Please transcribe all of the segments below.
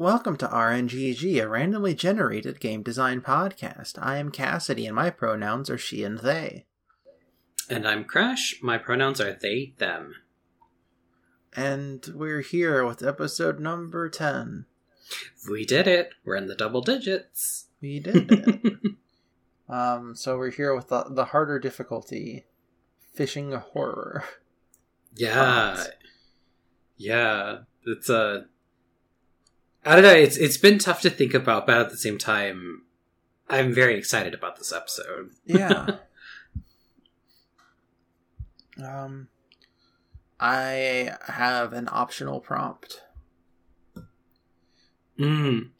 Welcome to RNGG, a randomly generated game design podcast. I am Cassidy, and my pronouns are she and they. And I'm Crash. My pronouns are they, them. And we're here with episode number 10. We did it. We're in the double digits. We did it. um, so we're here with the, the harder difficulty fishing horror. Yeah. But... Yeah. It's a. Uh I don't know. It's it's been tough to think about, but at the same time, I'm very excited about this episode. yeah. um, I have an optional prompt. Mm.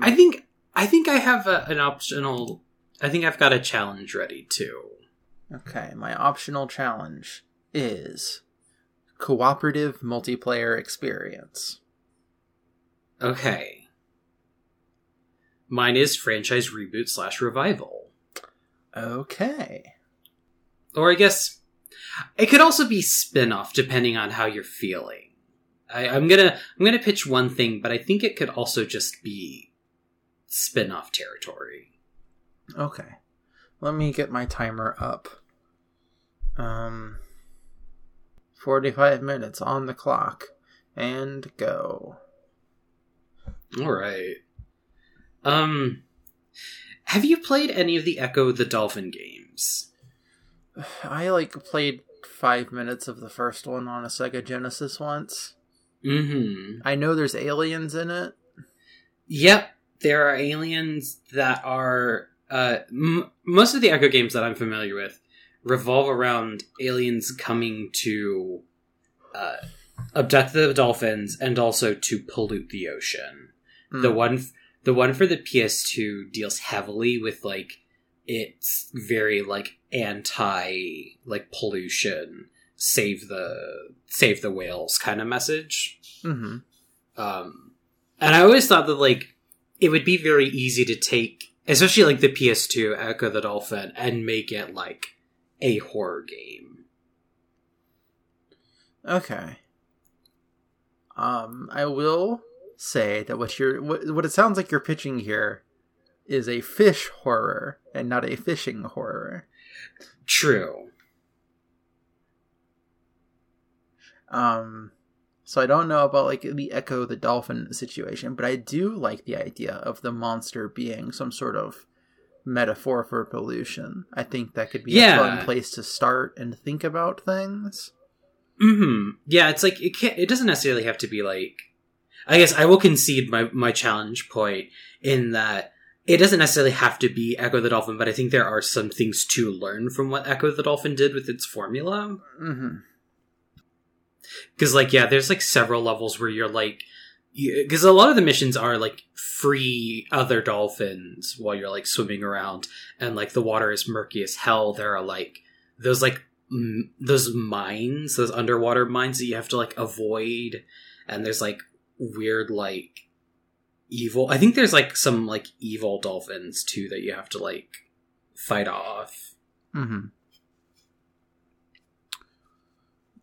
I think I think I have a, an optional. I think I've got a challenge ready too. Okay, my optional challenge is cooperative multiplayer experience. Okay. Mine is franchise reboot slash revival. Okay. Or I guess it could also be spin-off depending on how you're feeling. I, am gonna I'm gonna pitch one thing, but I think it could also just be spin-off territory. Okay. Let me get my timer up. Um 45 minutes on the clock and go. All right. Um, have you played any of the Ecco the Dolphin games? I like played five minutes of the first one on a Sega Genesis once. Mm-hmm. I know there's aliens in it. Yep, there are aliens that are. Uh, m- most of the Ecco games that I'm familiar with revolve around aliens coming to uh, abduct the dolphins and also to pollute the ocean. Mm. The one the one for the PS2 deals heavily with like it's very like anti like pollution, save the save the whales kind of message. Mm-hmm. Um, and I always thought that like it would be very easy to take, especially like the PS2 Ecco the Dolphin, and make it like a horror game. Okay. Um, I will say that what you're what, what it sounds like you're pitching here is a fish horror and not a fishing horror. True. Um so I don't know about like the Ecco the Dolphin situation, but I do like the idea of the monster being some sort of metaphor for pollution. I think that could be yeah. a fun place to start and think about things. Mm-hmm. Yeah, it's like it can't it doesn't necessarily have to be like I guess I will concede my, my challenge point in that it doesn't necessarily have to be Ecco the Dolphin, but I think there are some things to learn from what Ecco the Dolphin did with its formula. Because, mm-hmm. like, yeah, there's like several levels where you're like, because a lot of the missions are like free other dolphins while you're like swimming around, and like the water is murky as hell. There are like those like m- those mines, those underwater mines that you have to like avoid, and there's like weird like evil. I think there's like some like evil dolphins too that you have to like fight off. Mm-hmm.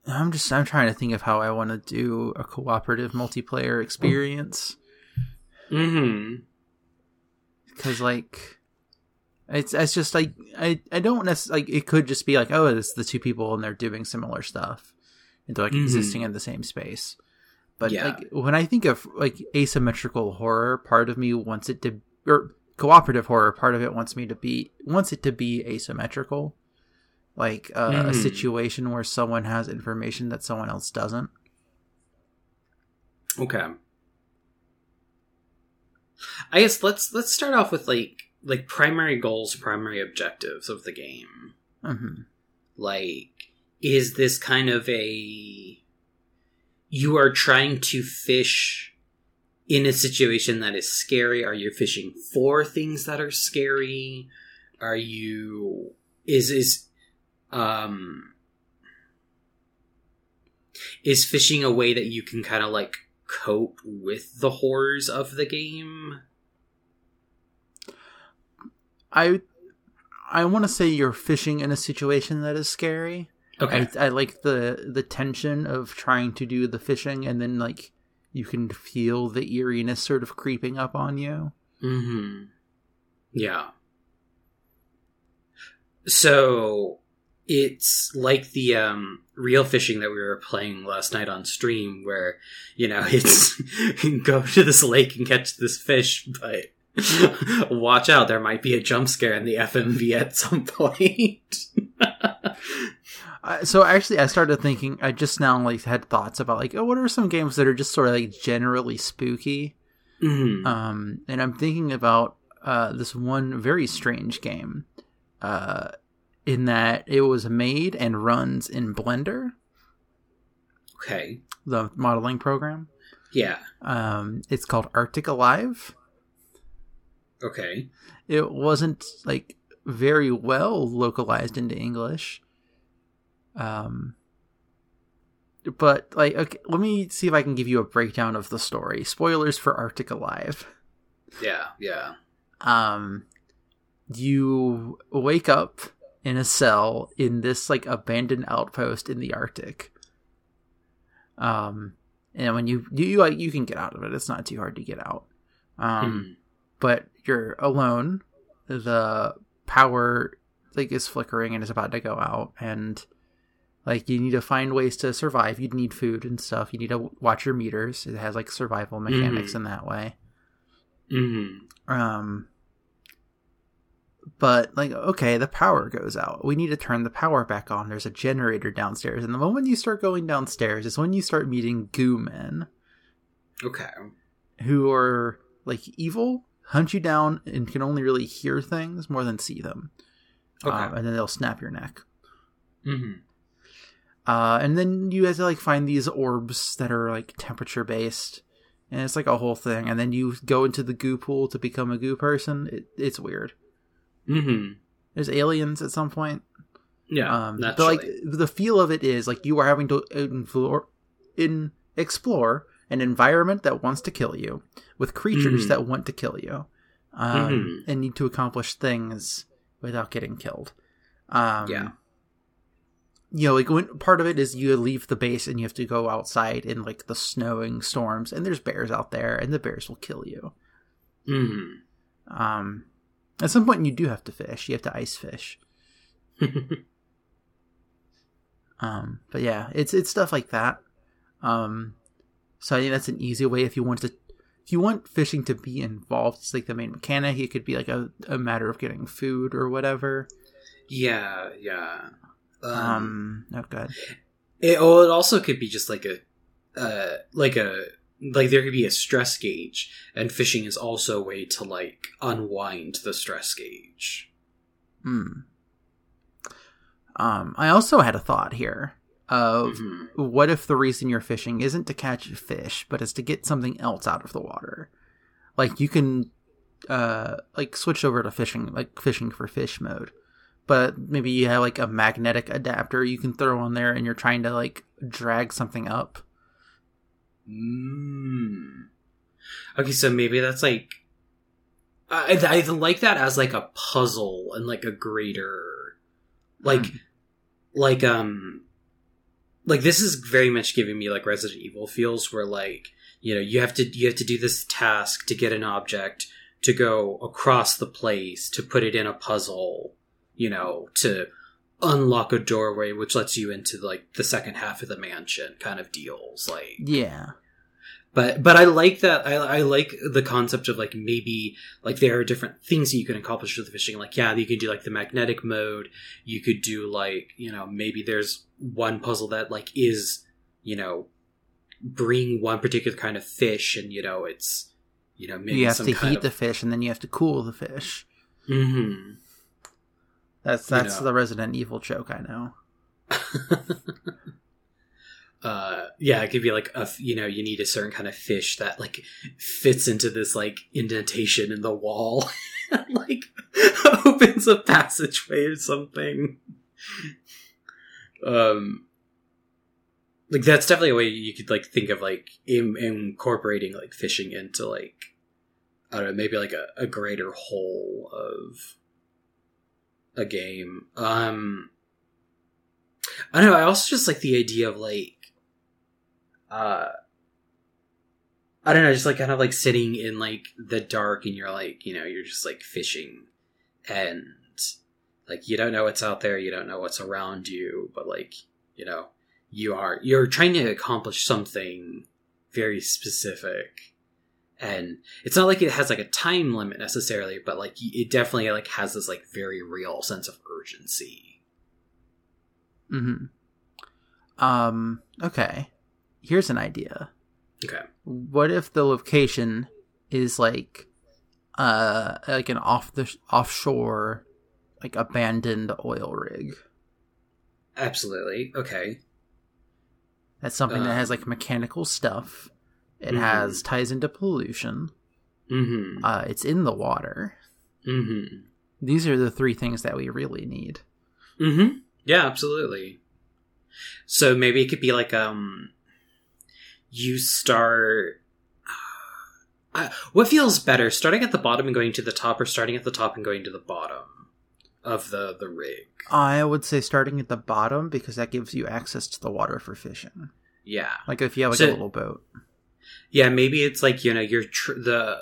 I'm just I'm trying to think of how I want to do a cooperative multiplayer experience. Mm-hmm. Because like it's it's just like I I don't necessarily like it could just be like oh it's the two people and they're doing similar stuff and they're like mm-hmm. existing in the same space. But yeah. like when I think of like asymmetrical horror, part of me wants it to or cooperative horror, part of it wants me to be wants it to be asymmetrical. Like uh, mm. a hmm. situation where someone has information that someone else doesn't. Okay. I guess let's let's start off with like like primary goals, primary objectives of the game. Mm-hmm. Like, is this kind of a you are trying to fish in a situation that is scary. Are you fishing for things that are scary? Are you is is um is fishing a way that you can kind of like cope with the horrors of the game? I i want to say you're fishing in a situation that is scary Okay. I, I like the the tension of trying to do the fishing and then like you can feel the eeriness sort of creeping up on you. Mm-hmm. Yeah. So it's like the um, Reel Fishing that we were playing last night on stream, where you know it's go to this lake and catch this fish, but watch out, there might be a jump scare in the FMV at some point. Uh, so actually, I started thinking. I just now like had thoughts about like, oh, what are some games that are just sort of like generally spooky? Mhm. Um, and I'm thinking about uh, this one very strange game, uh, in that it was made and runs in Blender, okay. the modeling program. Yeah. Um, it's called Arctic Alive. Okay. It wasn't like very well localized into English. Um, but like, okay, let me see if I can give you a breakdown of the story. Spoilers for Arctic Alive. Yeah. Yeah. um you wake up in a cell in this like abandoned outpost in the arctic um and when you you you, like you can get out of it it's not too hard to get out um Hmm. but you're alone the power like is flickering and is about to go out and like you need to find ways to survive you'd need food and stuff you need to watch your meters it has like survival mechanics Mhm. in that way Mhm. um but like okay the power goes out we need to turn the power back on there's a generator downstairs and the moment you start going downstairs is when you start meeting goo men Okay. who are like evil hunt you down and can only really hear things more than see them Okay. Um, and then they'll snap your neck Mhm. Uh, and then you have to like find these orbs that are like temperature based and it's like a whole thing and then you go into the goo pool to become a goo person it, it's weird Mhm. there's aliens at some point Yeah. um but like the feel of it is like you are having to explore in explore an environment that wants to kill you with creatures Mhm. that want to kill you um Mhm. and need to accomplish things without getting killed um Yeah. You know like when part of it is you leave the base and you have to go outside in like the snowing storms and there's bears out there and the bears will kill you Mhm. um at some point you do have to fish you have to ice fish Um, but yeah, it's it's stuff like that. Um, so I think that's an easy way if you want to, if you want fishing to be involved. It's like the main mechanic. It could be like a, a matter of getting food or whatever. yeah. Yeah. Um, Um, oh god, It, oh, it also could be just like a, uh, like a, like there could be a stress gauge, and fishing is also a way to like unwind the stress gauge. hmm. Um, I also had a thought here of Mhm. what if the reason you're fishing isn't to catch fish, but is to get something else out of the water? Like you can, uh, like switch over to fishing, like fishing for fish mode. But maybe you have like a magnetic adapter you can throw on there, and you're trying to like drag something up. Mm. Okay, so maybe that's like, I, I like that as like a puzzle and like a greater, like, Mm. like um, like this is very much giving me like Resident Evil feels, where like you know you have to you have to do this task to get an object to go across the place to put it in a puzzle, you know, to unlock a doorway which lets you into like the second half of the mansion kind of deals like Yeah, but but I like that. I, I like the concept of like maybe like there are different things that you can accomplish with the fishing. Like yeah, you can do like the magnetic mode. You could do like you know maybe there's one puzzle that like is you know bring one particular kind of fish, and you know it's you know maybe you have to heat of the fish, and then you have to cool the fish. Mhm. That's You that's know. the Resident Evil joke. I know. uh yeah it could be like a you know you need a certain kind of fish that like fits into this like indentation in the wall and like opens a passageway or something um like that's definitely a way you could like think of like in- incorporating like fishing into like i don't know maybe like a, a greater whole of a game um I know. I also just like the idea of like, uh, I don't know, just like kind of like sitting in like the dark and you're like, you know, you're just like fishing and like you don't know what's out there, you don't know what's around you, but like, you know, you are you're trying to accomplish something very specific. And it's not like it has like a time limit necessarily, but like it definitely like has this like very real sense of urgency. mm-hmm Um. Okay. Here's an idea. Okay. What if the location is like, uh, like an off the offshore, like abandoned oil rig? Absolutely. Okay. That's something that has like mechanical stuff. It Mhm. has ties into pollution. Mm-hmm. Uh, it's in the water. Mm-hmm. These are the three things that we really need. Mm-hmm. Yeah, absolutely. So maybe it could be like um you start uh, what feels better, starting at the bottom and going to the top or starting at the top and going to the bottom of the the rig? I would say starting at the bottom because that gives you access to the water for fishing. Yeah. Like if you have like So- a little boat. Yeah, maybe it's like, you know, you're tr- the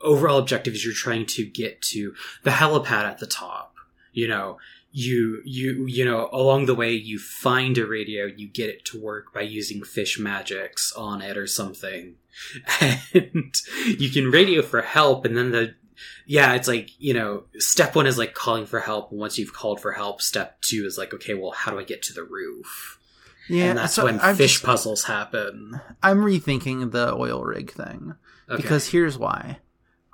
overall objective is you're trying to get to the helipad at the top. You know, you you you know, along the way you find a radio, you get it to work by using fish magics on it or something. And you can radio for help and then the yeah, it's like, you know, step 1 is like calling for help. Once you've called for help, step 2 is like, okay, well, how do I get to the roof? Yeah, and that's so when I'm fish just- puzzles happen. I'm rethinking the oil rig thing Okay. because here's why.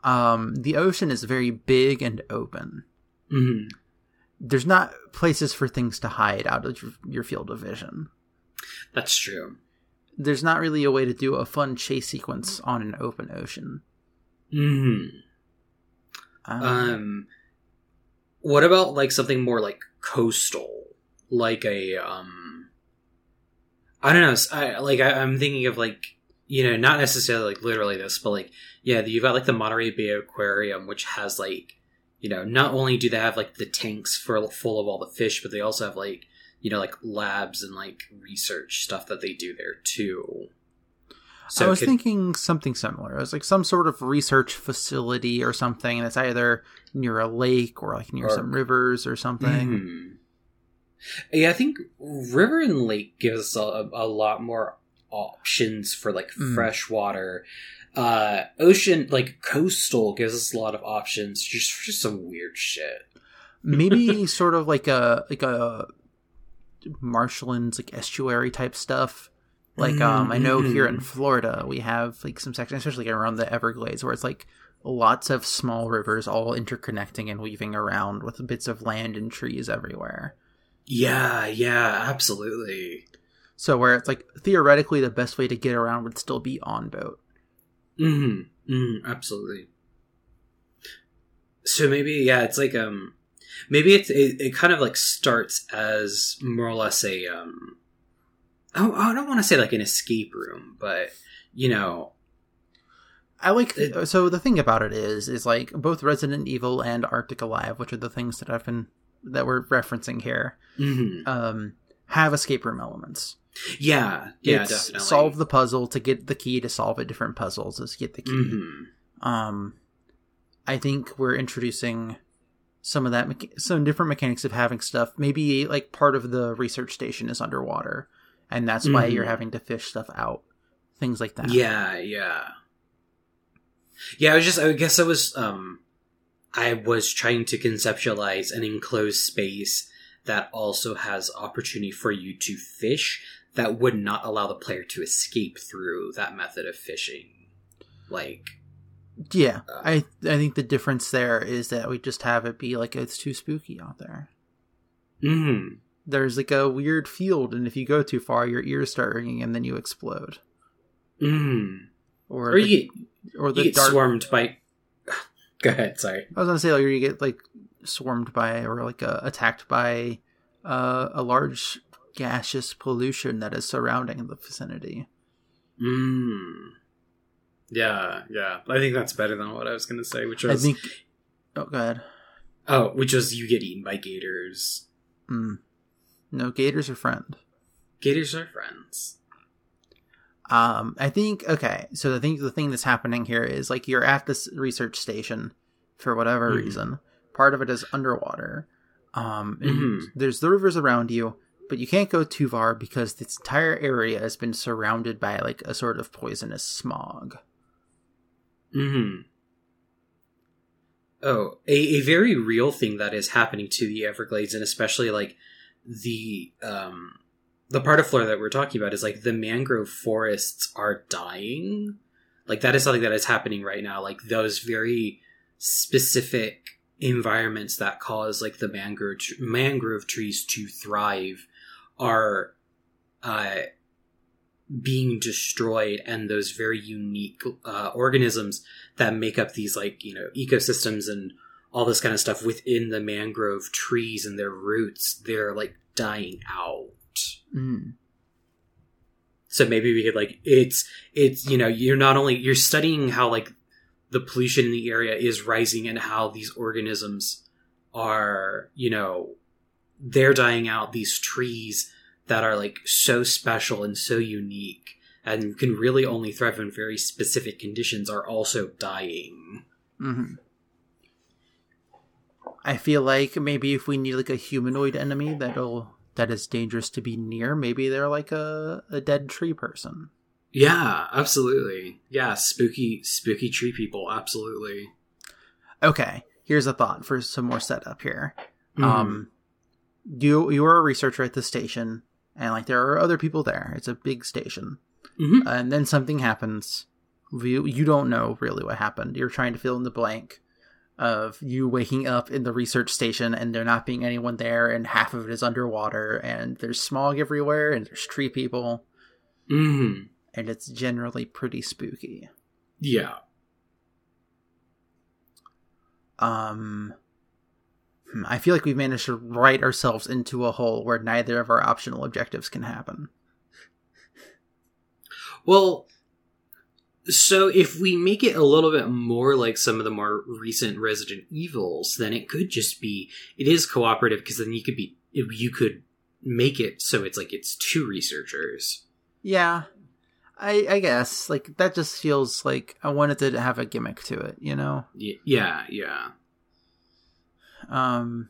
Um, the ocean is very big and open. Mhm. There's not places for things to hide out of your- field of vision. that's true. There's not really a way to do a fun chase sequence on an open ocean. Mhm. Um, Um, what about like something more like coastal, like a um, I don't know. I, like I, I'm thinking of like you know not necessarily like literally this, but like yeah, you've got like the Monterey Bay Aquarium, which has like you know not only do they have like the tanks for full of all the fish, but they also have like you know like labs and like research stuff that they do there too. So I was could- thinking something similar. It was like some sort of research facility or something that's either near a lake or like near Or- some rivers or something. Mhm. Yeah, I think river and lake gives us a, a lot more options for like Mm. fresh water. Uh, ocean, like coastal, gives us a lot of options just for some weird shit. Maybe sort of like a like a marshlands like estuary type stuff. Like um I know here in. Florida we have like some sections especially around the Everglades where it's like lots of small rivers all interconnecting and weaving around with bits of land and trees everywhere. Yeah, yeah, absolutely. So where it's like theoretically the best way to get around would still be on boat. hmm hmm absolutely. So maybe yeah, it's like um, maybe it's it, it kind of like starts as more or less a um, I don't, I don't want to say like an escape room, but you know, I like It- so the thing about it is is like both Resident Evil and Arctic Alive, which are the things that I've been that we're referencing here, mhm. um, have escape room elements. yeah, yeah, it's definitely solve the puzzle to get the key to solve it. Different puzzles is get the key. Mhm. Um, I think we're introducing some of that, mecha- some different mechanics of having stuff. Maybe like part of the research station is underwater, and that's why Mhm. you're having to fish stuff out. Things like that. Yeah, yeah. Yeah, I was just I guess I was um I was trying to conceptualize an enclosed space that also has opportunity for you to fish that would not allow the player to escape through that method of fishing. Like Yeah, Uh, I I think the difference there is that we just have it be like it's too spooky out there. mhm. There's like a weird field, and if you go too far, your ears start ringing, and then you explode. Mhm. Or Or the, you get, or you get dark. swarmed by Go ahead, sorry. I was gonna say, or you get like swarmed by, or like uh, attacked by uh, a large gaseous pollution that is surrounding the vicinity. Mm. Yeah, yeah. I think that's better than what I was to say, which I think. Oh, go ahead. oh, which was you get eaten by gators. Mm. No, gators are friend. Gators are friends. Um, I think okay. So I think the thing that's happening here is like you're at this research station for whatever Mhm. reason. Part of it is underwater. Um, Mhm. there's the rivers around you, but you can't go too far because this entire area has been surrounded by like a sort of poisonous smog. hmm Oh, a, a very real thing that is happening to the Everglades, and especially like the um the part of Florida that we're talking about is like the mangrove forests are dying. Like that is something that is happening right now. Like those very specific environments that cause like the mangrove mangrove trees to thrive are uh being destroyed and those very unique uh, organisms that make up these like you know ecosystems and all this kind of stuff within the mangrove trees and their roots they're like dying out Mm. so maybe we could like it's it's you know you're not only you're studying how like the pollution in the area is rising and how these organisms are you know they're dying out these trees that are like so special and so unique and can really only thrive in very specific conditions are also dying hmm I feel like maybe if we need like a humanoid enemy that'll that is dangerous to be near, maybe they're like a, a dead tree person. yeah absolutely yeah spooky spooky tree people absolutely Okay, here's a thought for some more setup here. Mhm. Um, you you are a researcher at the station, and like there are other people there. It's a big station, Mhm. and then something happens. You you don't know really what happened. You're trying to fill in the blank of you waking up in the research station and there not being anyone there, and half of it is underwater, and there's smog everywhere, and there's tree people, Mhm. and it's generally pretty spooky. yeah Um, hmm, I feel like we've managed to write ourselves into a hole where neither of our optional objectives can happen. Well, so if we make it a little bit more like some of the more recent Resident Evils, then it could just be it is cooperative because then you could be you could make it so it's like it's two researchers. Yeah, I I guess like that just feels like I wanted to have a gimmick to it, you know. Yeah, yeah. Um,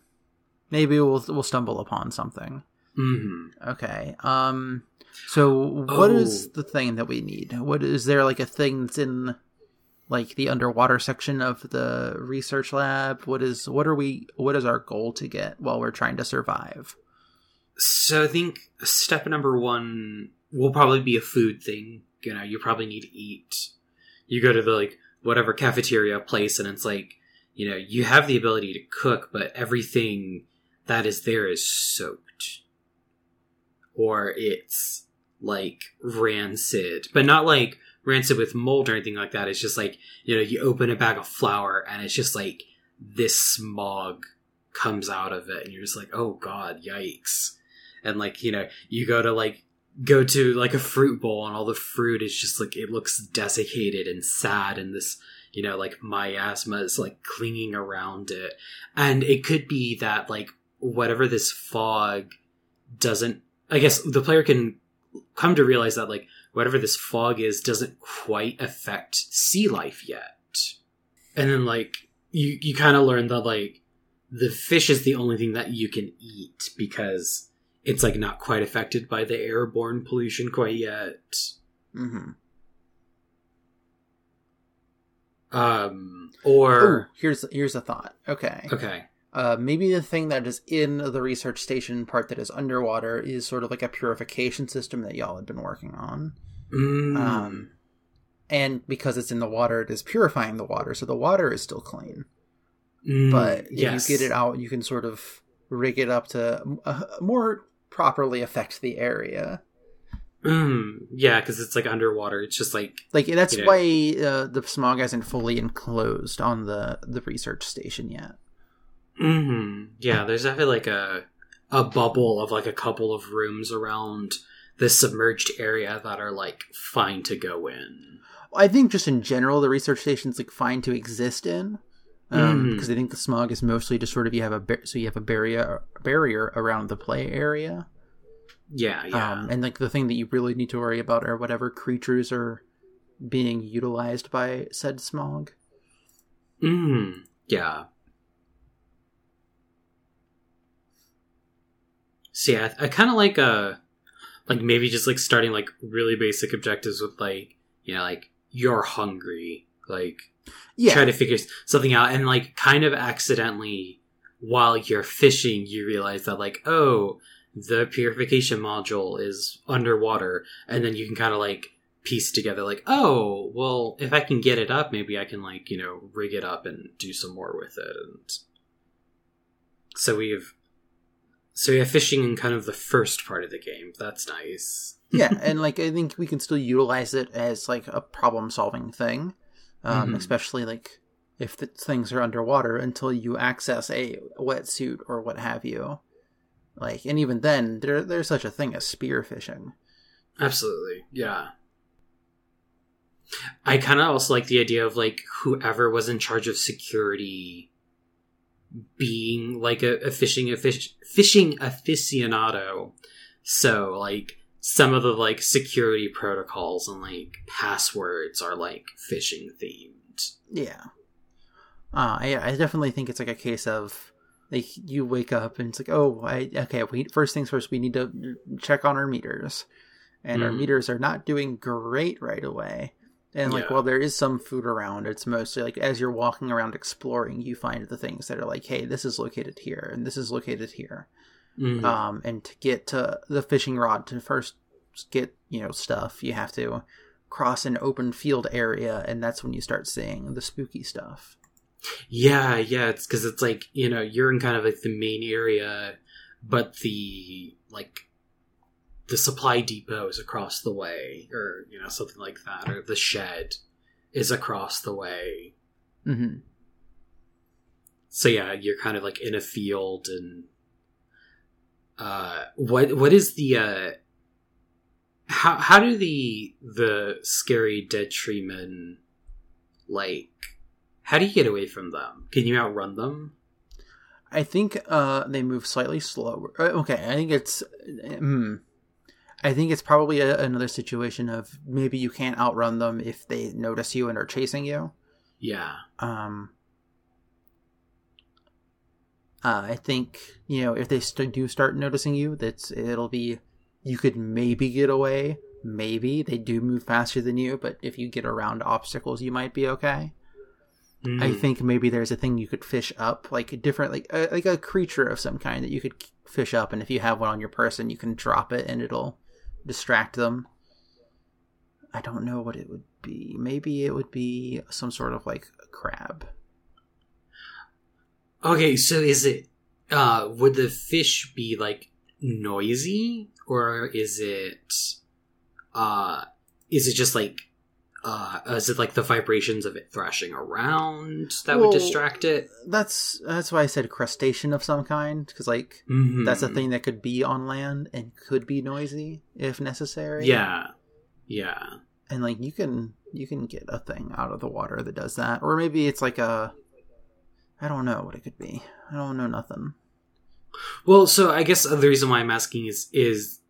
maybe we'll we'll stumble upon something. Hmm Okay. Um. So what is Oh. the thing that we need? What is there like a thing that's in like the underwater section of the research lab? What is what are we what is our goal to get while we're trying to survive? So I think step number one will probably be a food thing. You know, you probably need to eat. You go to the like whatever cafeteria place, and it's like you know you have the ability to cook, but everything that is there is soaked, or it's like rancid, but not like rancid with mold or anything like that. It's just like you know you open a bag of flour, and it's just like this smog comes out of it, and you're just like, oh god, yikes and like you know you go to like go to like a fruit bowl and all the fruit is just like it looks desiccated and sad and this you know like miasma is like clinging around it and it could be that like whatever this fog doesn't i guess the player can come to realize that like whatever this fog is doesn't quite affect sea life yet and then like you you kind of learn that like the fish is the only thing that you can eat because it's like not quite affected by the airborne pollution quite yet. Mm-hmm. Um, or here's here's a thought. Okay. okay, Uh, maybe the thing that is in the research station part that is underwater is sort of like a purification system that y'all had been working on. Mm, Um, and because it's in the water, it is purifying the water, so the water is still clean. mm, But if yes. you get it out, you can sort of rig it up to uh, more properly affect the area. Mm, yeah, because it's like underwater. It's just like Like that's Yeah. why uh, the smog hasn't fully enclosed on the the research station yet. Hmm Yeah, there's definitely like a a bubble of like a couple of rooms around this submerged area that are like fine to go in. I think just in general, the research station's like fine to exist in, um, Mhm. because I think the smog is mostly just sort of you have a bar- so you have a barrier barrier around the play area. Yeah, yeah. Um, and like the thing that you really need to worry about are whatever creatures are being utilized by said smog. Mm, yeah. So yeah, I, I kind of like uh, like maybe just like starting like really basic objectives with like you know like you're hungry, like Yeah, try to figure something out, and like kind of accidentally while you're fishing, you realize that like oh the purification module is underwater, and then you can kind of like piece together like oh well if i can get it up maybe i can like you know rig it up and do some more with it. And so we've so have fishing in kind of the first part of the game that's nice yeah, and like I think we can still utilize it as like a problem solving thing, um, Mhm. especially like if the things are underwater until you access a wetsuit or what have you. Like, and even then, there there's such a thing as spear fishing. absolutely yeah i kind of also like the idea of like whoever was in charge of security being like a, a fishing a fish, fishing aficionado so like some of the like security protocols and like passwords are like fishing themed Yeah. Uh, I, I definitely think it's like a case of like you wake up and it's like, oh, I okay. We first things first, we need to check on our meters, and our Mhm. meters are not doing great right away. And like, Yeah. while there is some food around, it's mostly like as you're walking around exploring, you find the things that are like, hey, this is located here, and this is located here. Mhm. Um, and to get to the fishing rod to first get you know stuff, you have to cross an open field area, and that's when you start seeing the spooky stuff. Yeah, yeah, it's because it's like you know you're in kind of like the main area, but the like the supply depot is across the way, or you know something like that, or the shed is across the way. hmm So yeah, you're kind of like in a field, and uh, what what is the uh, how how do the the scary dead tree men like? How do you get away from them? Can you outrun them? I think uh, they move slightly slower. Uh, Okay, I think it's. Hmm. I think it's probably a, another situation of maybe you can't outrun them if they notice you and are chasing you. Yeah. Um. Uh, I think you know if they st- do start noticing you, that's it'll be you could maybe get away. Maybe they do move faster than you, but if you get around obstacles, you might be okay. I Mm. think maybe there's a thing you could fish up, like a different, like a, like a creature of some kind that you could fish up, and if you have one on your person, you can drop it and it'll distract them. I don't know what it would be. Maybe it would be some sort of like crab. Okay, so is it uh would the fish be like noisy or is it uh is it just like uh is it like the vibrations of it thrashing around that Well, would distract it? That's that's why I said crustacean of some kind, because like Mhm. that's a thing that could be on land and could be noisy if necessary. Yeah. Yeah. and like you can you can get a thing out of the water that does that or maybe it's like a i don't know what it could be i don't know nothing Well, so I guess the reason why I'm asking is is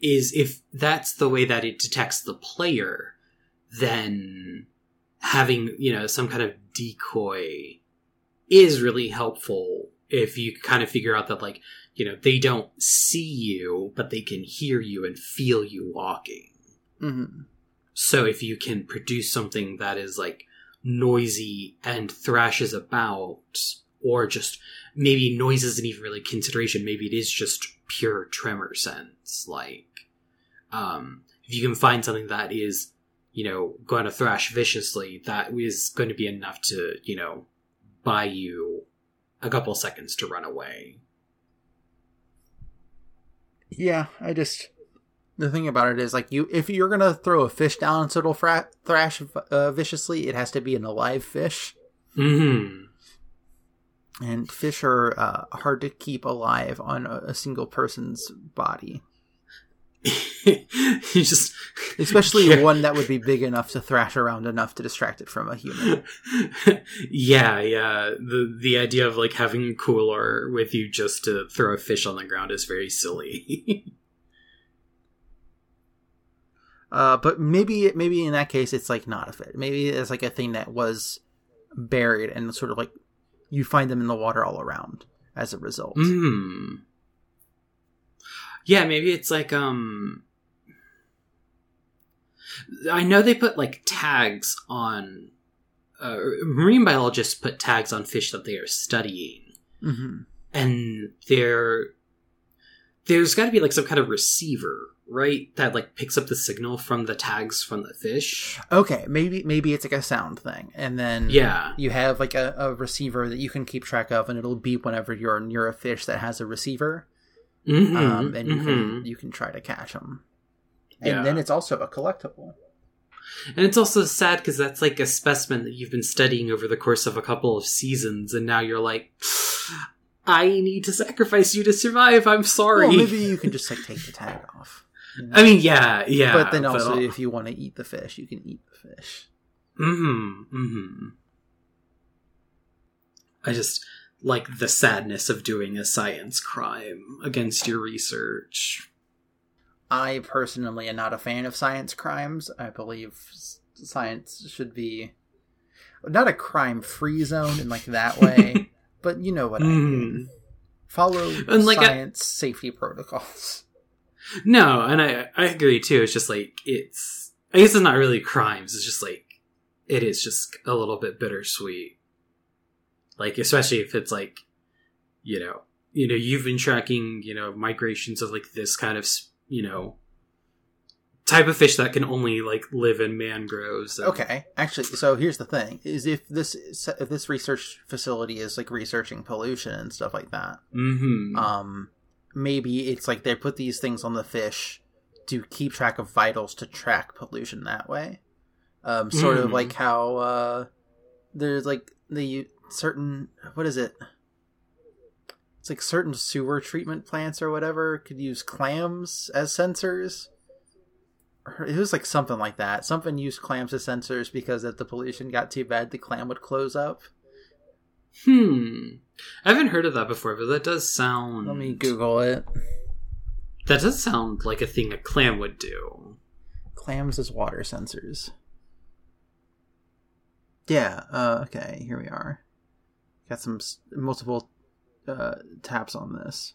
is if that's the way that it detects the player, then having you know some kind of decoy is really helpful if you kind of figure out that like you know they don't see you but they can hear you and feel you walking mm-hmm. so if you can produce something that is like noisy and thrashes about, or just maybe noise isn't even really consideration, maybe it is just pure tremor sense. Like, um, if you can find something that is, you know, going to thrash viciously, that is going to be enough to, you know, buy you a couple seconds to run away. yeah i just the thing about it is like you if you're gonna throw a fish down so it'll fra- thrash uh, viciously it has to be an alive fish. Hmm and fish are uh, hard to keep alive on a, a single person's body you just especially one that would be big enough to thrash around enough to distract it from a human yeah, yeah. The the idea of like having a cooler with you just to throw a fish on the ground is very silly. Uh, but maybe maybe in that case it's like not a fit. Maybe it's like a thing that was buried and sort of like you find them in the water all around as a result. Mm. Yeah, maybe it's like um I know they put like tags on uh, marine biologists put tags on fish that they are studying. hmm And there there's got to be like some kind of receiver, right? That like picks up the signal from the tags from the fish. Okay, maybe maybe it's like a sound thing, and then Yeah. you have like a, a receiver that you can keep track of, and it'll beep whenever you're near a fish that has a receiver, Mhm, um, and you mhm. can you can try to catch them. And Yeah. then it's also a collectible. And it's also sad because that's like a specimen that you've been studying over the course of a couple of seasons, and now you're like, I need to sacrifice you to survive. I'm sorry. Well, maybe you can just like take the tag off. you know? I mean, yeah, yeah. but then also, if you want to eat the fish, you can eat the fish. hmm hmm I just like the sadness of doing a science crime against your research. I personally am not a fan of science crimes. I believe science should be not a crime-free zone in like that way, but you know what I hmm. mean. Follow And, like, I- science safety protocols. No, and I I agree too. It's just like it's I guess it's not really crimes. It's just like it is just a little bit bittersweet. Like especially if it's like you know you know you've been tracking you know migrations of like this kind of you know type of fish that can only like live in mangroves. and- Okay, actually, so here's the thing: is if this if this research facility is like researching pollution and stuff like that, Mhm. um, maybe it's like they put these things on the fish to keep track of vitals to track pollution that way. Um, sort of Mm. like how uh, there's like the certain what is it? It's like certain sewer treatment plants or whatever could use clams as sensors. It was like something like that. Something used clams as sensors because if the pollution got too bad, the clam would close up. Hmm. I haven't heard of that before, but that does sound. Let me Google it. That does sound like a thing a clam would do. clams as water sensors. Yeah, uh, okay, here we are. Got some multiple uh, taps on this.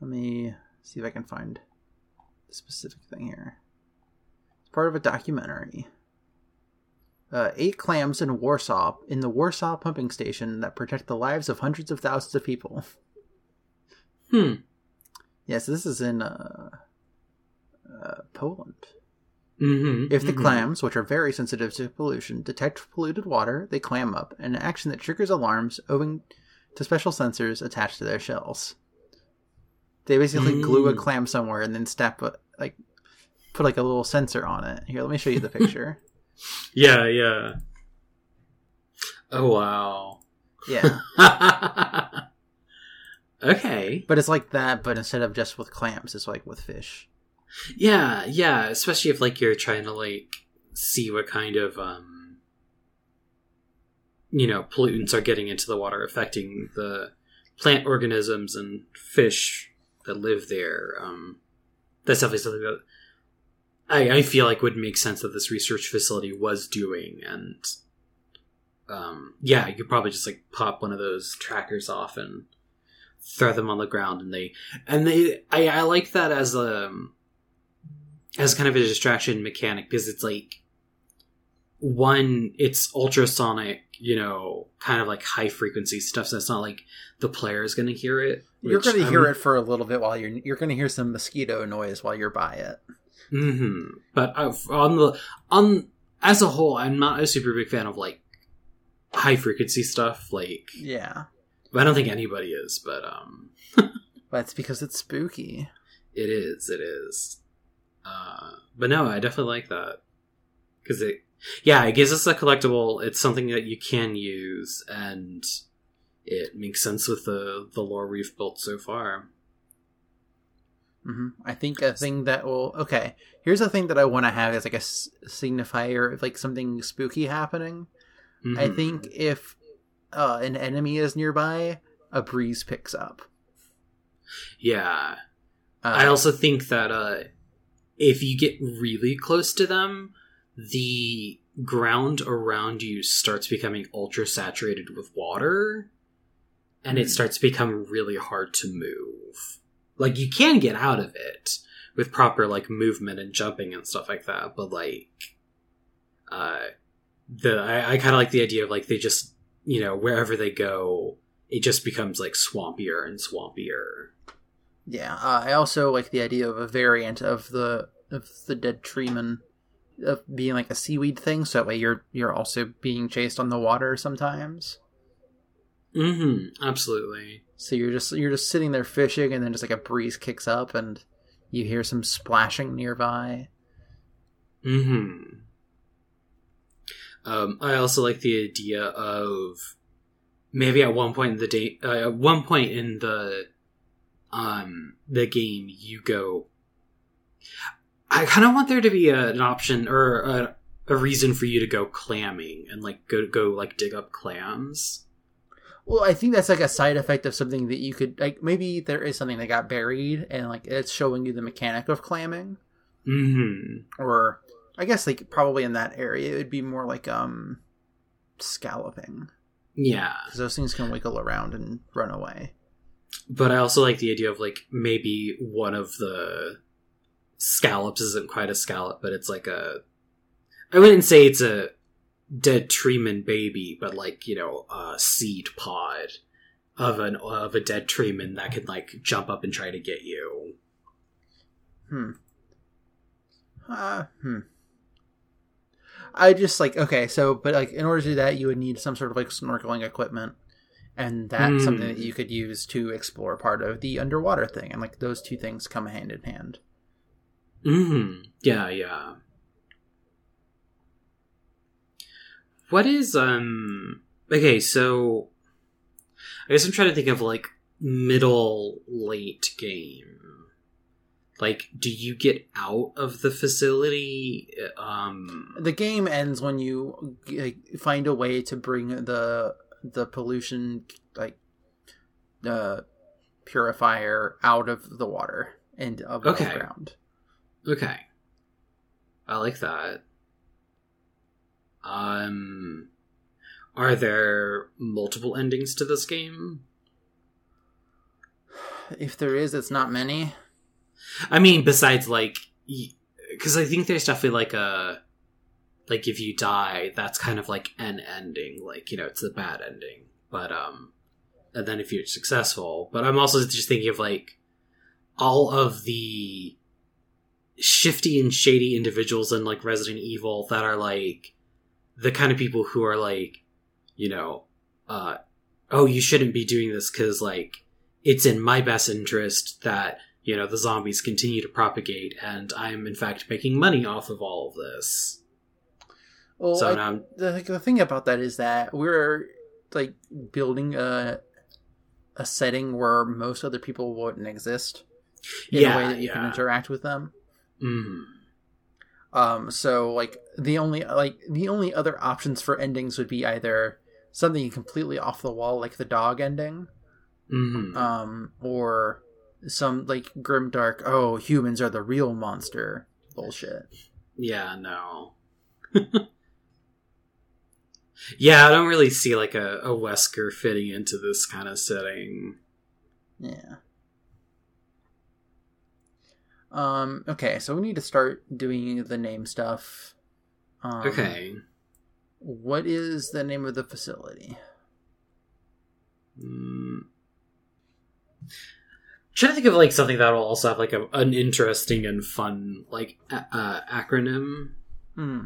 Let me see if I can find the specific thing here. It's part of a documentary. Uh, eight clams in Warsaw, in the Warsaw pumping station that protect the lives of hundreds of thousands of people. Hmm. Yes, this is in uh, uh, Poland. Mm-hmm. If the clams, which are very sensitive to pollution, detect polluted water, they clam up, an action that triggers alarms owing to special sensors attached to their shells. They basically glue a Mm. clam somewhere and then snap a, like put like a little sensor on it. Here, let me show you the picture. Yeah, yeah. Oh wow. yeah, okay. but it's like that, but instead of just with clams, it's like with fish. Yeah, yeah. Especially if like you're trying to like see what kind of um you know pollutants are getting into the water, affecting the plant organisms and fish that live there. Um, that's definitely something that I, I feel like would make sense that this research facility was doing and um, yeah you could probably just like pop one of those trackers off and throw them on the ground and they and they i, I like that as a as kind of a distraction mechanic because it's like one it's ultrasonic you know kind of like high frequency stuff so it's not like the player is going to hear it You're going to hear it for a little bit while you're you're going to hear some mosquito noise while you're by it. hmm But uh, on the on as a whole, I'm not a super big fan of like high frequency stuff. Like, Yeah, I don't think anybody is, but um, but it's because it's spooky. it is. It is. Uh, but no, I definitely like that because it, yeah, it gives us a collectible. It's something that you can use, and it makes sense with the the lore we've built so far. hmm I think a thing that will okay. Here's a thing that I want to have as like a s- signifier of like something spooky happening. I Mhm. think if uh, an enemy is nearby, a breeze picks up. yeah. Uh, I also think that uh if you get really close to them, the ground around you starts becoming ultra saturated with water and it Hmm. starts to become really hard to move. Like you can get out of it with proper like movement and jumping and stuff like that, but like uh the I, I kinda like the idea of like they just you know, wherever they go, it just becomes like swampier and swampier. Yeah, uh, I also like the idea of a variant of the of the dead treeman of being like a seaweed thing, so that way you're you're also being chased on the water sometimes. Mm-hmm. Absolutely. So you're just you're just sitting there fishing, and then just like a breeze kicks up, and you hear some splashing nearby. Mm-hmm. Um, I also like the idea of maybe at one point in the day, uh, at one point in the um the game, you go. I kind of want there to be a, an option or a, a reason for you to go clamming and like go go like dig up clams. Well, I think that's like a side effect of something that you could like. Maybe there is something that got buried, and like it's showing you the mechanic of clamming. Mm-hmm. or I guess like probably in that area it would be more like um scalloping Yeah, because those things can wiggle around and run away. But I also like the idea of like maybe one of the scallops isn't quite a scallop, but it's like a. I wouldn't say it's a dead treeman baby, but like you know a seed pod of an of a dead treeman that can like jump up and try to get you. Hmm. Uh, hmm. I just like okay, so but like in order to do that, you would need some sort of like snorkeling equipment, and that's Hmm. something that you could use to explore part of the underwater thing, and like those two things come hand in hand. Hmm. Yeah. Yeah. What is um? Okay, so I guess I'm trying to think of like middle late game. Like, do you get out of the facility? Um. The game ends when you like, find a way to bring the the pollution like uh, purifier out of the water and above Okay. ground. Okay. I like that. Um. Are there multiple endings to this game? If there is, it's not many. I mean, besides like, because I think there's definitely like a, like if you die, that's kind of like an ending. Like you know, it's the bad ending. But um, and then if you're successful. But I'm also just thinking of like all of the shifty and shady individuals in like Resident Evil that are like the kind of people who are like, you know, uh, oh, you shouldn't be doing this because like it's in my best interest that you know the zombies continue to propagate and i'm in fact making money off of all of this Well, so I- now the the thing about that is that we're like building a a setting where most other people wouldn't exist in yeah a way that you can interact with them. Mhm. Um, so like the only like the only other options for endings would be either something completely off the wall, like the dog ending, Mhm. um, or some like grim dark. Oh, humans are the real monster bullshit. yeah no yeah i don't really see like a, a wesker fitting into this kind of setting Yeah. Um. Okay, so we need to start doing the name stuff. Um, okay What is the name of the facility? mm. trying to think of like something that will also have like a, an interesting and fun like a- uh, acronym Hmm.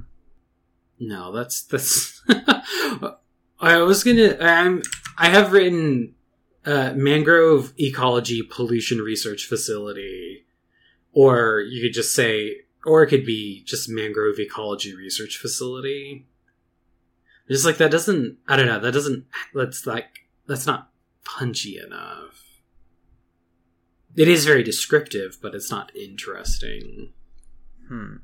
No, that's that's. I was gonna. Um, I have written uh, mangrove ecology pollution research facility, or you could just say, or it could be just mangrove ecology research facility. Just like that doesn't. I don't know. That doesn't. That's like that's not punchy enough. It is very descriptive, but it's not interesting. Hmm.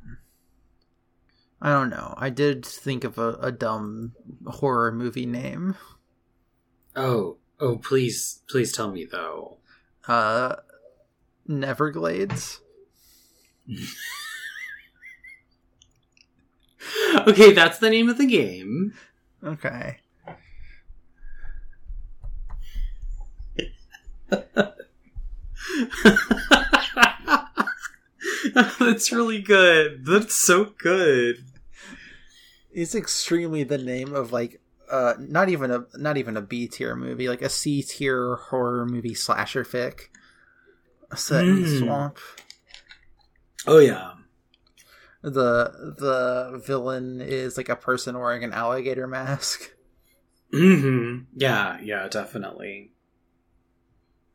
I don't know. I did think of a, a dumb horror movie name. Oh, oh, please, please tell me though. Uh, Neverglades. okay, that's the name of the game. Okay. That's really good. That's so good. It's extremely the name of like uh not even a not even a B tier movie, like a C tier horror movie slasher fic. Set in Mm. swamp. Oh yeah. The the villain is like a person wearing an alligator mask. hmm Yeah, yeah, definitely.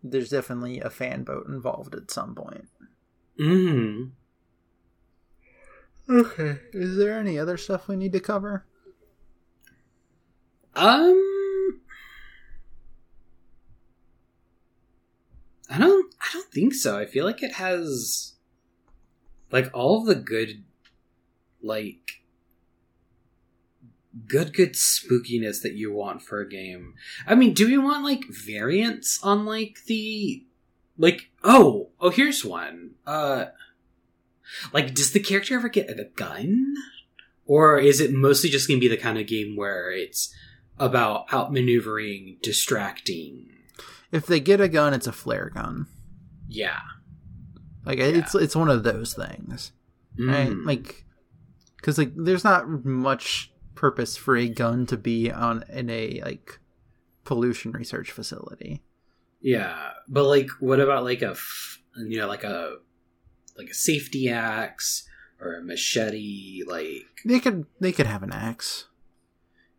There's definitely a fan boat involved at some point. hmm Okay. Is there any other stuff we need to cover? Um, I don't. I don't think so. I feel like it has like all the good, like good, good spookiness that you want for a game. I mean, do we want like variants on like the like? Oh, oh, here's one. Uh, like, does the character ever get a gun? Or is it mostly just going to be the kind of game where it's about outmaneuvering, distracting? If they get a gun, it's a flare gun. Yeah. Like it's it's one of those things, right? Mm. Like, because like there's not much purpose for a gun to be on in a like pollution research facility. yeah. But like, what about like a, f- you know, like a, like a safety axe or a machete? Like, They could they could have an axe.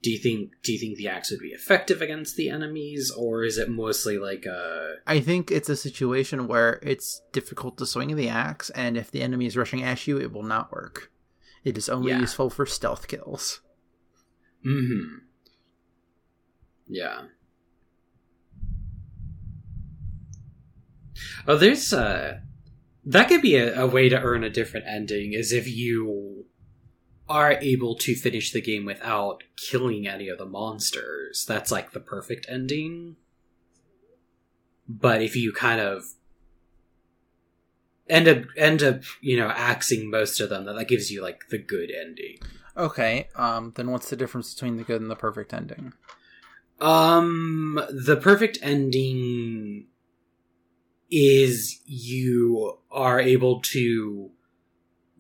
do you think, do you think the axe would be effective against the enemies or is it mostly like a, I think it's a situation where it's difficult to swing the axe, and if the enemy is rushing at you, it will not work. It is only Yeah. useful for stealth kills. mm-hmm Yeah. Oh, there's uh that could be a, a way to earn a different ending is if you are able to finish the game without killing any of the monsters. That's like the perfect ending. But if you kind of end up end up, you know, axing most of them, then that gives you like the good ending. Okay, um, then what's the difference between the good and the perfect ending? Um, the perfect ending is you are able to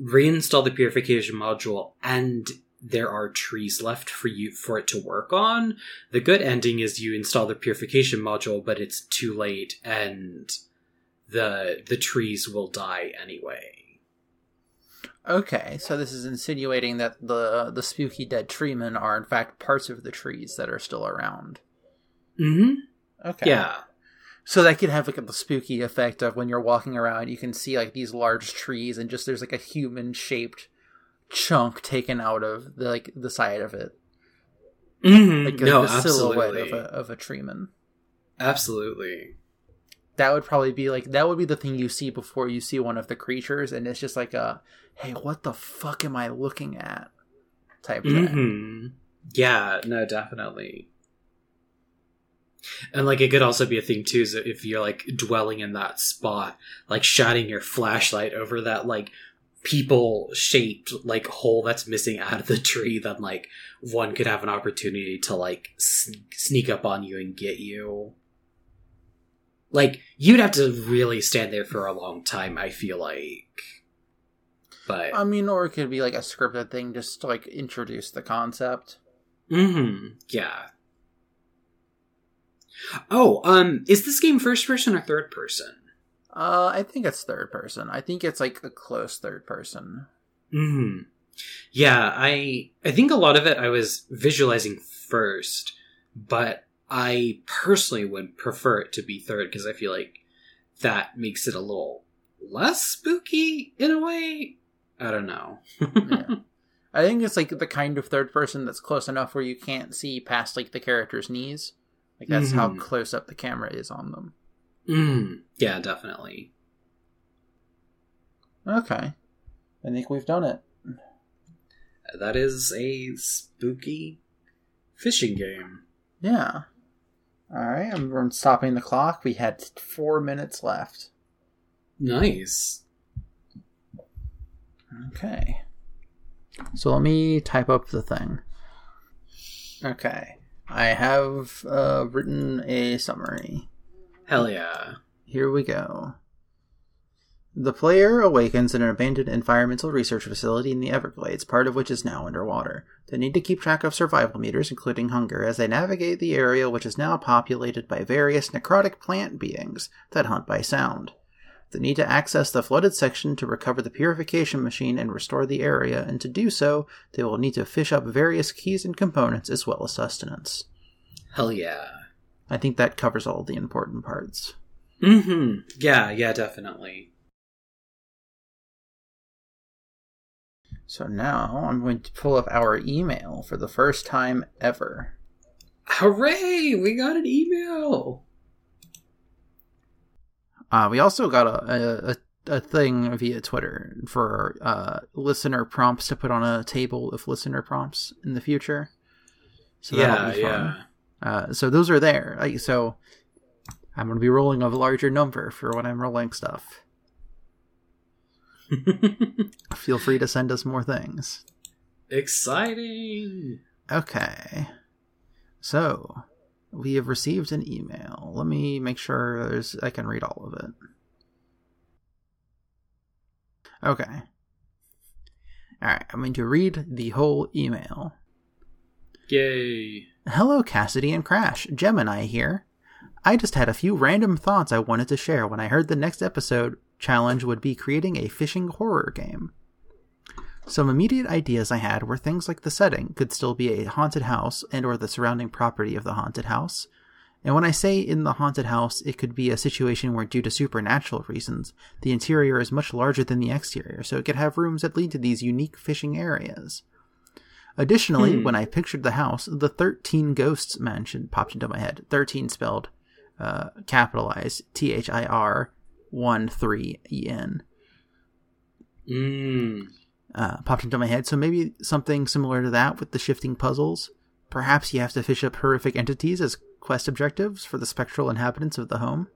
reinstall the purification module and there are trees left for you for it to work on. The good ending is you install the purification module, but it's too late and the the trees will die anyway. Okay, so this is insinuating that the the spooky dead treemen are in fact parts of the trees that are still around. Mm-hmm. Okay. Yeah. So that could have like the spooky effect of when you're walking around, you can see like these large trees and just there's like a human shaped chunk taken out of the like the side of it, Mm-hmm. like no, the silhouette of a of a treeman. Absolutely. That would probably be like that would be the thing you see before you see one of the creatures, and it's just like a hey, what the fuck am I looking at? Type thing. hmm Yeah, no, definitely. And like it could also be a thing too, is that if you're like dwelling in that spot, like shining your flashlight over that like people shaped like hole that's missing out of the tree, then like one could have an opportunity to like sneak up on you and get you. Like you'd have to really stand there for a long time. I feel like, but I mean, or it could be like a scripted thing just to like introduce the concept. hmm Yeah. Oh, um, is this game first person or third person? Uh, I think it's third person. I think it's like a close third person. Hmm. Yeah, I I think a lot of it I was visualizing first, but I personally would prefer it to be third because I feel like that makes it a little less spooky in a way. I don't know. Yeah. I think it's like the kind of third person that's close enough where you can't see past like the character's knees. Like that's how Mhm. close up the camera is on them. Mm, yeah, definitely. Okay. I think we've done it. That is a spooky fishing game. Yeah. All right, I'm, I'm stopping the clock. We had four minutes left. Nice. Okay. So let me type up the thing. Okay. I have uh, written a summary. Hell yeah. Here we go. The player awakens in an abandoned environmental research facility in the Everglades, part of which is now underwater. They need to keep track of survival meters, including hunger, as they navigate the area which is now populated by various necrotic plant beings that hunt by sound. They need to access the flooded section to recover the purification machine and restore the area, and to do so, they will need to fish up various keys and components as well as sustenance. Hell yeah. I think that covers all the important parts. Mm-hmm. Yeah, yeah, definitely. So now I'm going to pull up our email for the first time ever. Hooray! We got an email! Uh, we also got a, a, a thing via Twitter for uh, listener prompts to put on a table of listener prompts in the future. So yeah, yeah. Uh, so those are there. Like, so I'm going to be rolling a larger number for when I'm rolling stuff. Feel free to send us more things. Exciting! Okay. So, we have received an email. Let me make sure there's I can read all of it. Okay. Alright, I'm going to read the whole email. Yay. Hello, Cassidy and Crash. Gemini here. I just had a few random thoughts I wanted to share when I heard the next episode challenge would be creating a fishing horror game. Some immediate ideas I had were things like the setting could still be a haunted house and or the surrounding property of the haunted house. And when I say in the haunted house, it could be a situation where due to supernatural reasons, the interior is much larger than the exterior, so it could have rooms that lead to these unique fishing areas. Additionally, hmm. when I pictured the house, the 13 ghosts mentioned popped into my head. 13 spelled uh, capitalized T H I R 1 3 E N. Mm uh, popped into my head. So maybe something similar to that with the shifting puzzles. Perhaps you have to fish up horrific entities as quest objectives for the spectral inhabitants of the home.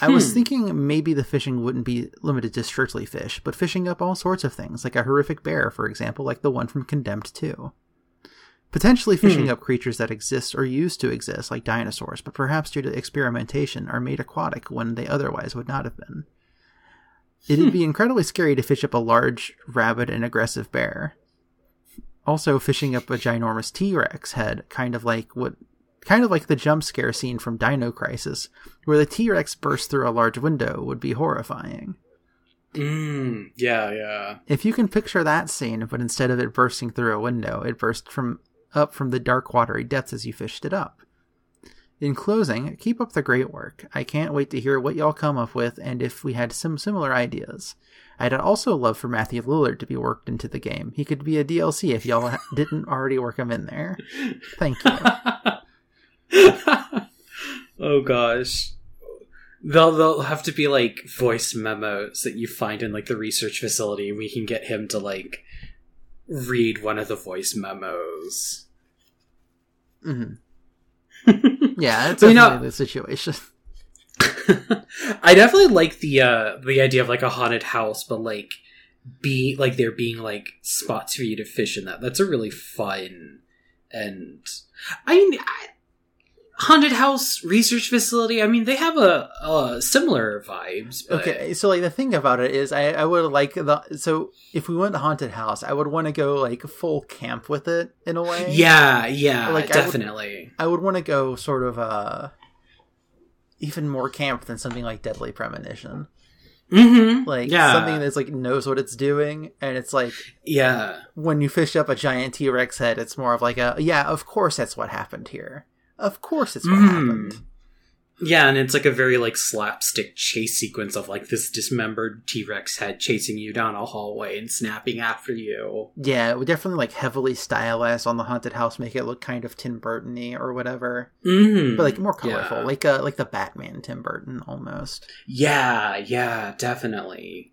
I was hmm. thinking maybe the fishing wouldn't be limited to strictly fish, but fishing up all sorts of things, like a horrific bear, for example, like the one from Condemned 2. Potentially fishing hmm. up creatures that exist or used to exist, like dinosaurs, but perhaps due to experimentation are made aquatic when they otherwise would not have been. It'd be incredibly scary to fish up a large, rabid, and aggressive bear. Also, fishing up a ginormous T Rex head, kind of like what, kind of like the jump scare scene from Dino Crisis, where the T Rex bursts through a large window, would be horrifying. Mm, yeah, yeah. If you can picture that scene, but instead of it bursting through a window, it burst from up from the dark watery depths as you fished it up. In closing, keep up the great work. I can't wait to hear what y'all come up with and if we had some similar ideas. I'd also love for Matthew Lillard to be worked into the game. He could be a DLC if y'all didn't already work him in there. Thank you. oh gosh. They'll they'll have to be like voice memos that you find in like the research facility. We can get him to like read one of the voice memos. Mm-hmm. Yeah, it's definitely you know, the situation. I definitely like the uh the idea of like a haunted house, but like be like there being like spots for you to fish in that. That's a really fun and I mean I, haunted house research facility i mean they have a, a similar vibes but... okay so like the thing about it is i i would like the so if we went to haunted house i would want to go like full camp with it in a way yeah yeah like definitely i would, would want to go sort of uh even more camp than something like deadly premonition Mm-hmm. Like yeah. something that's like knows what it's doing, and it's like yeah. When you fish up a giant T Rex head, it's more of like a yeah. Of course, that's what happened here. Of course, it's what mm. happened. Yeah, and it's like a very like slapstick chase sequence of like this dismembered T Rex head chasing you down a hallway and snapping after you. Yeah, it would definitely like heavily stylized on the haunted house, make it look kind of Tim Burtony or whatever, mm-hmm. but like more colorful, yeah. like uh, like the Batman Tim Burton almost. Yeah, yeah, definitely.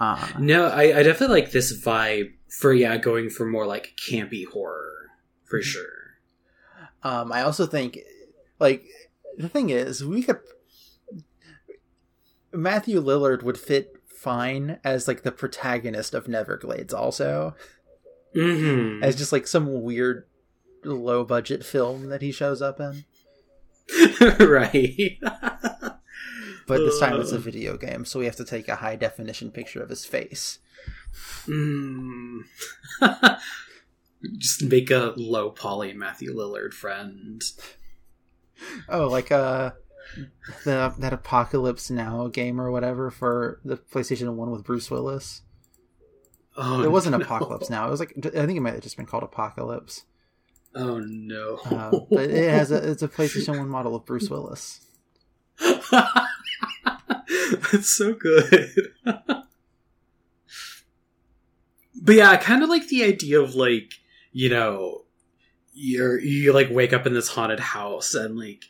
Uh, no, I, I definitely like this vibe for yeah going for more like campy horror for mm-hmm. sure. Um, I also think, like, the thing is, we could. Matthew Lillard would fit fine as like the protagonist of Neverglades also. Mm-hmm. As just like some weird low budget film that he shows up in. right. But this time it's a video game, so we have to take a high definition picture of his face. Mm. Just make a low poly Matthew Lillard friend. Oh, like uh the that Apocalypse Now game or whatever for the PlayStation One with Bruce Willis. Oh, it wasn't no. Apocalypse Now. It was like I think it might have just been called Apocalypse. Oh no! Uh, but it has a it's a PlayStation One model of Bruce Willis. That's so good. but yeah, I kind of like the idea of like you know you're you like wake up in this haunted house and like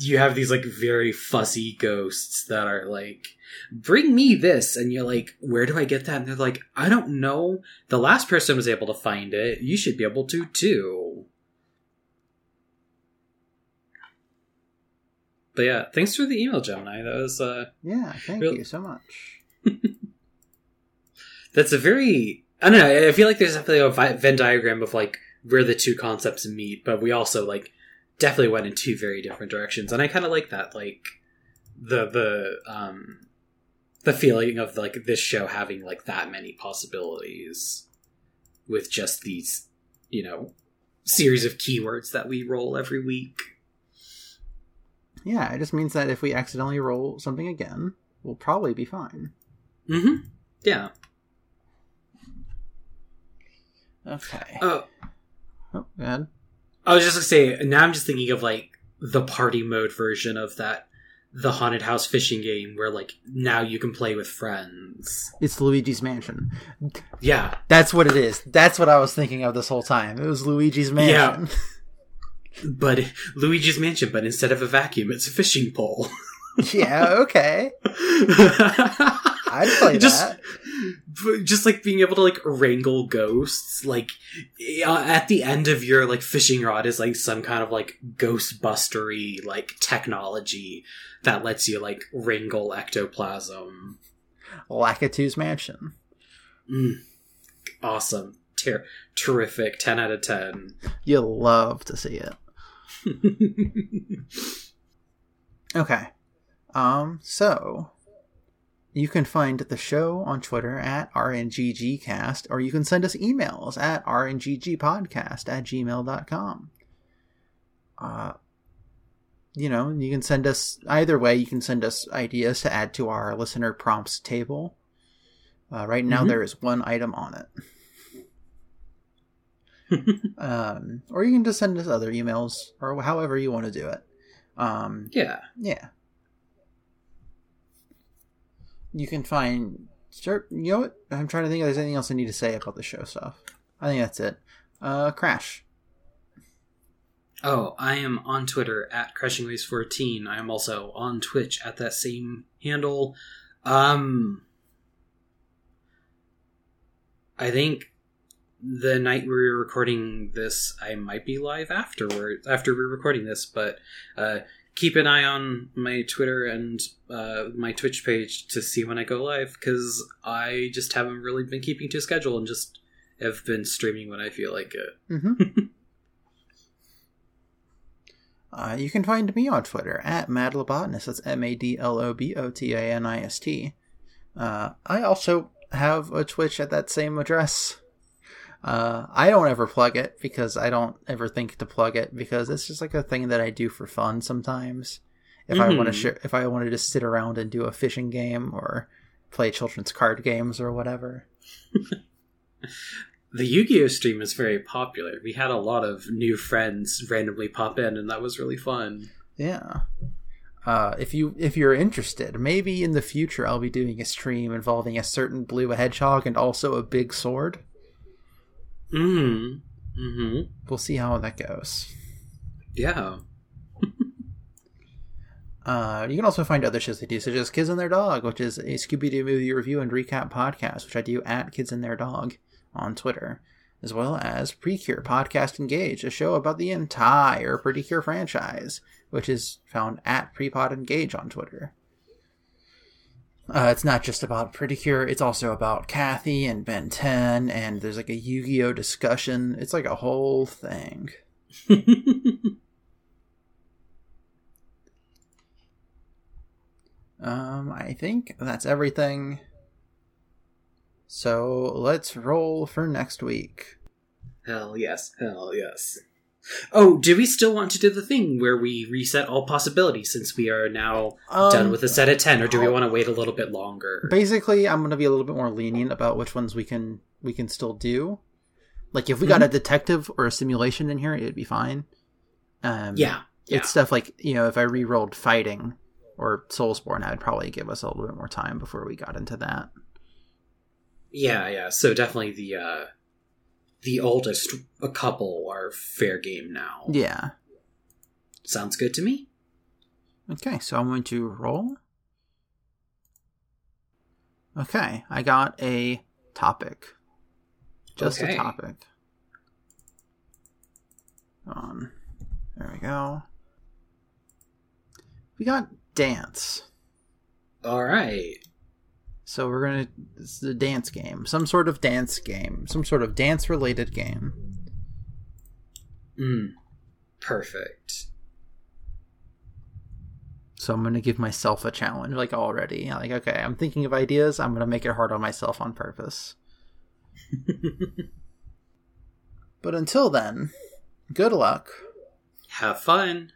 you have these like very fussy ghosts that are like bring me this. And you're like where do i get that? And they're like i don't know. The last person was able to find it. You should be able to too. But yeah thanks for the email gemini. That was uh Yeah, thank Really? you so much. that's a very i don't know i feel like there's definitely a venn diagram of like where the two concepts meet but we also like definitely went in two very different directions and i kind of like that like the the um the feeling of like this show having like that many possibilities with just these you know series of keywords that we roll every week. Yeah, it just means that if we accidentally roll something again, we'll probably be fine. mm-hmm. Yeah Okay. oh oh, go ahead. I was just gonna say, now I'm just thinking of like the party mode version of that, the haunted house fishing game where like now you can play with friends. It's Luigi's Mansion. Yeah, That's what it is. That's what I was thinking of this whole time. It was Luigi's Mansion. Yeah. But Luigi's Mansion, but instead of a vacuum, it's a fishing pole. Yeah, okay. I'd play just, that. Just like being able to like wrangle ghosts, like uh, at the end of your like fishing rod is like some kind of like ghostbustery like technology that lets you like wrangle ectoplasm. Lakitu's Mansion. Mm. Awesome. Ter- terrific. 10 out of 10. You'll love to see it. Okay. Um, so you can find the show on Twitter at RNGGcast, or you can send us emails at rnggpodcast at gmail.com. Uh, you know, you can send us either way, you can send us ideas to add to our listener prompts table. Uh, right now, Mhm. there is one item on it. um, or you can just send us other emails, or however you want to do it. Um, yeah. yeah. You can find. Sure, you know what? I'm trying to think if there's anything else I need to say about the show stuff. I think that's it. Uh, Crash. Oh, I am on Twitter at CrashingWaves14. I am also on Twitch at that same handle. Um, I think the night we're recording this, I might be live afterward after we're recording this, but uh, keep an eye on my Twitter and uh, my Twitch page to see when I go live because I just haven't really been keeping to a schedule and just have been streaming when I feel like it. Mm-hmm. uh, you can find me on Twitter at madlobotanist. That's M A D L O B O T A N I S T. Uh, I also have a Twitch at that same address. Uh, I don't ever plug it because I don't ever think to plug it because it's just like a thing that I do for fun sometimes. If I want to share, if I wanted to sit around and do a fishing game or play children's card games or whatever. The Yu-Gi-Oh stream is very popular. We had a lot of new friends randomly pop in, and that was really fun. Yeah. Uh, if you if you're interested, maybe in the future I'll be doing a stream involving a certain blue hedgehog and also a big sword. Mm. Hmm. We'll see how that goes. Yeah. Uh, you can also find other shows I do, such as Kids and Their Dog, which is a Scooby Doo movie review and recap podcast, which I do at Kids and Their Dog on Twitter, as well as Precure Podcast Engage, a show about the entire Pretty Cure franchise, which is found at Prepod Engage on Twitter. Uh, it's not just about Pretty Cure, it's also about Kathy and Ben 10, and there's like a Yu Gi Oh discussion. It's like a whole thing. um, I think that's everything. So let's roll for next week. Hell yes, hell yes. Oh, do we still want to do the thing where we reset all possibilities since we are now Um, done with a set of 10 or do we want to wait a little bit longer? basically i'm going to be a little bit more lenient about which ones we can we can still do like if we got a detective or a simulation in here it'd be fine um Yeah. Yeah. it's stuff like you know if i re-rolled fighting or soulsborne I'd probably give us a little bit more time before we got into that Yeah, yeah. So definitely the uh the oldest a couple are fair game now. yeah Sounds good to me. okay so i'm going to roll okay i got a topic just Okay. a topic on there we go we got dance All right. So we're gonna is a dance game some sort of dance game some sort of dance related game Mm. Perfect. so i'm gonna give myself a challenge like already like okay i'm thinking of ideas i'm gonna make it hard on myself on purpose but until then good luck Have fun.